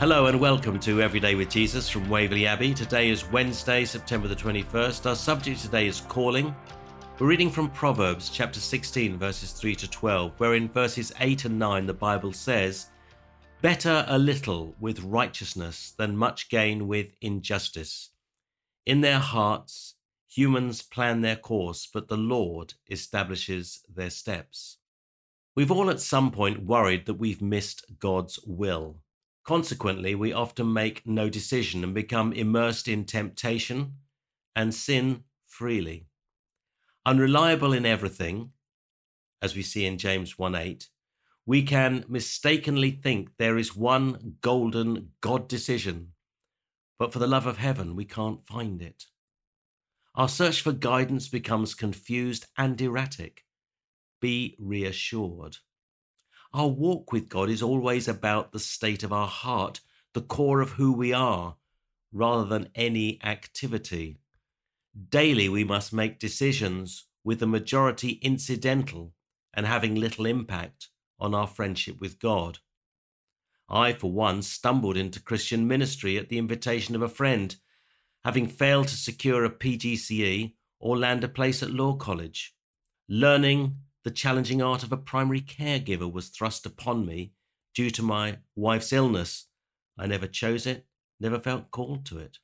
Hello and welcome to Everyday with Jesus from Waverley Abbey. Today is Wednesday, September the 21st. Our subject today is calling. We're reading from Proverbs chapter 16, verses 3 to 12, where in verses 8 and 9 the Bible says, Better a little with righteousness than much gain with injustice. In their hearts, humans plan their course, but the Lord establishes their steps. We've all at some point worried that we've missed God's will. Consequently, we often make no decision and become immersed in temptation and sin freely. Unreliable in everything, as we see in James 1 8, we can mistakenly think there is one golden God decision, but for the love of heaven, we can't find it. Our search for guidance becomes confused and erratic. Be reassured. Our walk with God is always about the state of our heart, the core of who we are, rather than any activity. Daily, we must make decisions with the majority incidental and having little impact on our friendship with God. I, for one, stumbled into Christian ministry at the invitation of a friend, having failed to secure a PGCE or land a place at law college. Learning the challenging art of a primary caregiver was thrust upon me due to my wife's illness. I never chose it, never felt called to it.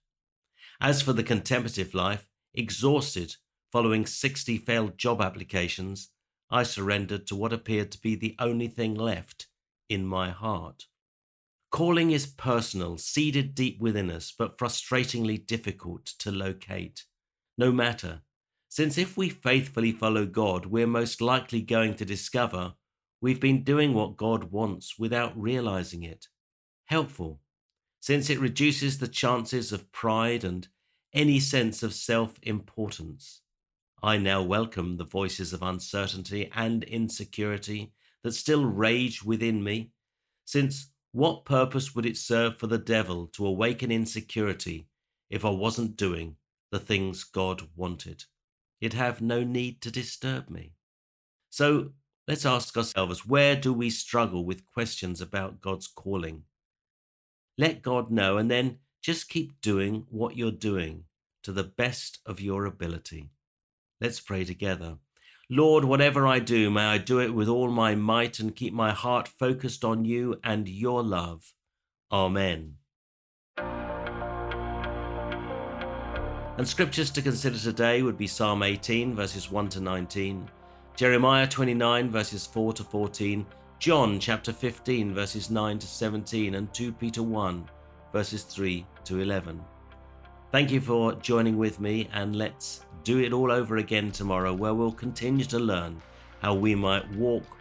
As for the contemplative life, exhausted following 60 failed job applications, I surrendered to what appeared to be the only thing left in my heart. Calling is personal, seeded deep within us, but frustratingly difficult to locate. No matter since if we faithfully follow God, we're most likely going to discover we've been doing what God wants without realizing it. Helpful, since it reduces the chances of pride and any sense of self importance. I now welcome the voices of uncertainty and insecurity that still rage within me, since what purpose would it serve for the devil to awaken insecurity if I wasn't doing the things God wanted? You'd have no need to disturb me. So let's ask ourselves where do we struggle with questions about God's calling? Let God know and then just keep doing what you're doing to the best of your ability. Let's pray together. Lord, whatever I do, may I do it with all my might and keep my heart focused on you and your love. Amen. And scriptures to consider today would be Psalm 18, verses 1 to 19, Jeremiah 29, verses 4 to 14, John chapter 15, verses 9 to 17, and 2 Peter 1, verses 3 to 11. Thank you for joining with me, and let's do it all over again tomorrow, where we'll continue to learn how we might walk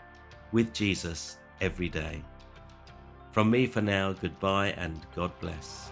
with Jesus every day. From me for now, goodbye and God bless.